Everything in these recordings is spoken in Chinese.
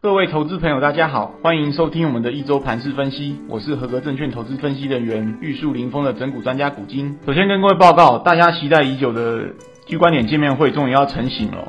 各位投资朋友，大家好，欢迎收听我们的一周盘势分析。我是合格证券投资分析人员玉树临风的整股专家古今。首先跟各位报告，大家期待已久的聚观点见面会终于要成型了。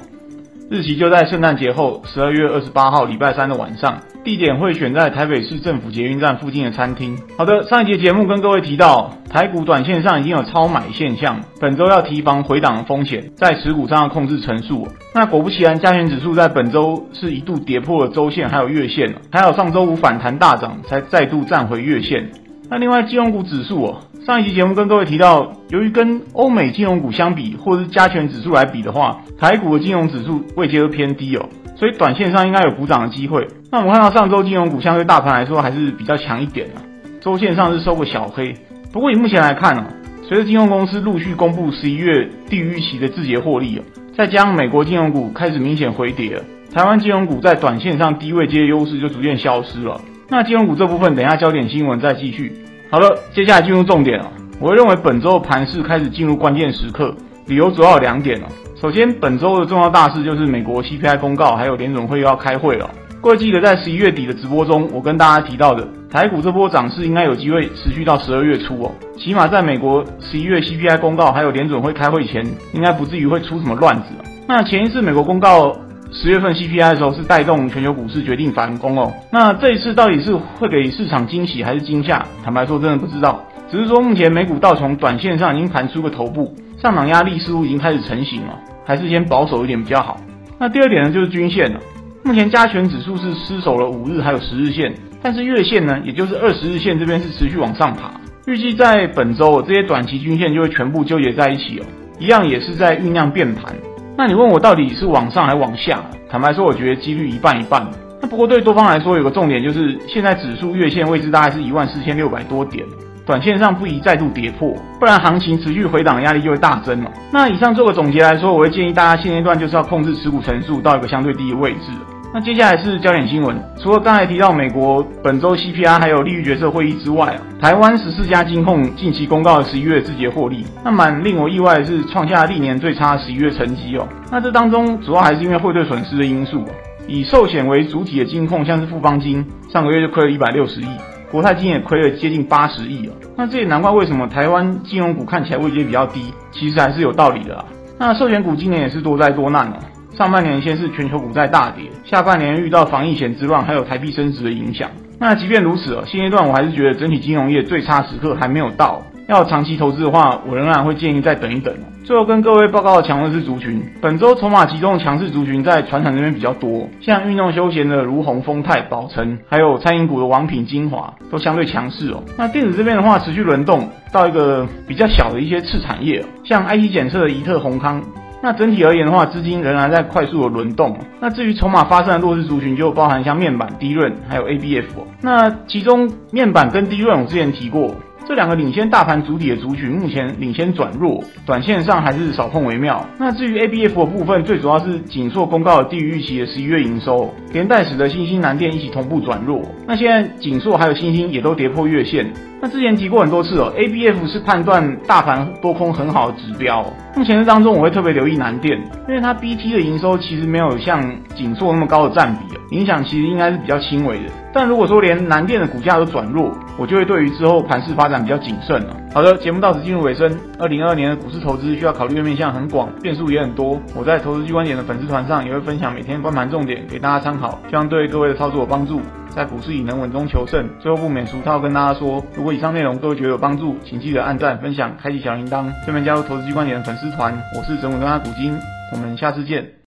日期就在圣诞节后，十二月二十八号礼拜三的晚上，地点会选在台北市政府捷运站附近的餐厅。好的，上一节节目跟各位提到，台股短线上已经有超买现象，本周要提防回档的风险，在持股上要控制成数。那果不其然，加权指数在本周是一度跌破了周线还有月线，还有上周五反弹大涨，才再度站回月线。那另外金融股指数哦。上一集节目跟各位提到，由于跟欧美金融股相比，或者是加权指数来比的话，台股的金融指数位阶都偏低哦，所以短线上应该有补涨的机会。那我们看到上周金融股相对大盘来说还是比较强一点啊，周线上是收个小黑。不过以目前来看啊，随着金融公司陆续公布十一月低于预期的自结获利哦，再加上美国金融股开始明显回跌了，台湾金融股在短线上低位阶的优势就逐渐消失了。那金融股这部分，等下焦点新闻再继续。好了，接下来进入重点了。我认为本周的盘势开始进入关键时刻，理由主要有两点了。首先，本周的重要大事就是美国 CPI 公告，还有联准会又要开会了。各位记得在十一月底的直播中，我跟大家提到的，台股这波涨势应该有机会持续到十二月初哦。起码在美国十一月 CPI 公告还有联准会开会前，应该不至于会出什么乱子。那前一次美国公告。十月份 CPI 的时候是带动全球股市决定反攻哦。那这一次到底是会给市场惊喜还是惊吓？坦白说，真的不知道。只是说目前美股道琼短线上已经盘出个头部，上涨压力似乎已经开始成型了，还是先保守一点比较好。那第二点呢，就是均线了。目前加权指数是失守了五日还有十日线，但是月线呢，也就是二十日线这边是持续往上爬。预计在本周这些短期均线就会全部纠结在一起哦，一样也是在酝酿变盘。那你问我到底是往上还往下？坦白说，我觉得几率一半一半。那不过对多方来说，有个重点就是，现在指数月线位置大概是一万四千六百多点，短线上不宜再度跌破，不然行情持续回档的压力就会大增了。那以上做个总结来说，我会建议大家现阶段就是要控制持股成数到一个相对低的位置。那接下来是焦点新闻，除了刚才提到美国本周 CPI 还有利率决策会议之外啊，台湾十四家金控近期公告了十一月自结获利，那蛮令我意外的是创下历年最差十一月成绩哦。那这当中主要还是因为汇兑损失的因素，以寿险为主体的金控像是富邦金，上个月就亏了一百六十亿，国泰金也亏了接近八十亿哦。那这也难怪为什么台湾金融股看起来位阶比较低，其实还是有道理的啊。那寿险股今年也是多灾多难哦。上半年先是全球股债大跌，下半年遇到防疫险之乱，还有台币升值的影响。那即便如此哦，现阶段我还是觉得整体金融业最差时刻还没有到。要长期投资的话，我仍然会建议再等一等。最后跟各位报告的强势族群，本周筹码集中的强势族群在传产这边比较多，像运动休闲的如虹、丰泰、宝城，还有餐饮股的王品、精华，都相对强势哦。那电子这边的话，持续轮动到一个比较小的一些次产业，像 IC 检测的宜特、宏康。那整体而言的话，资金仍然在快速的轮动。那至于筹码发生的弱势族群，就包含像面板、低润还有 ABF。那其中面板跟低润，我之前提过。这两个领先大盘主体的族群，目前领先转弱，短线上还是少碰为妙。那至于 ABF 的部分，最主要是景硕公告低于预期的十一月营收，连带使得欣兴、南电一起同步转弱。那现在景硕还有欣兴也都跌破月线。那之前提过很多次哦，ABF 是判断大盘多空很好的指标。目前这当中，我会特别留意南电，因为它 BT 的营收其实没有像景硕那么高的占比，影响其实应该是比较轻微的。但如果说连南电的股价都转弱，我就会对于之后盘势发展比较谨慎了。好的，节目到此进入尾声。二零二二年的股市投资需要考虑的面向很广，变数也很多。我在投资机关点的粉丝团上也会分享每天观盘重点给大家参考，希望对各位的操作有帮助，在股市里能稳中求胜。最后不免俗套跟大家说，如果以上内容各位觉得有帮助，请记得按赞、分享、开启小铃铛，顺便加入投资机关点的粉丝团。我是整股专家股金，我们下次见。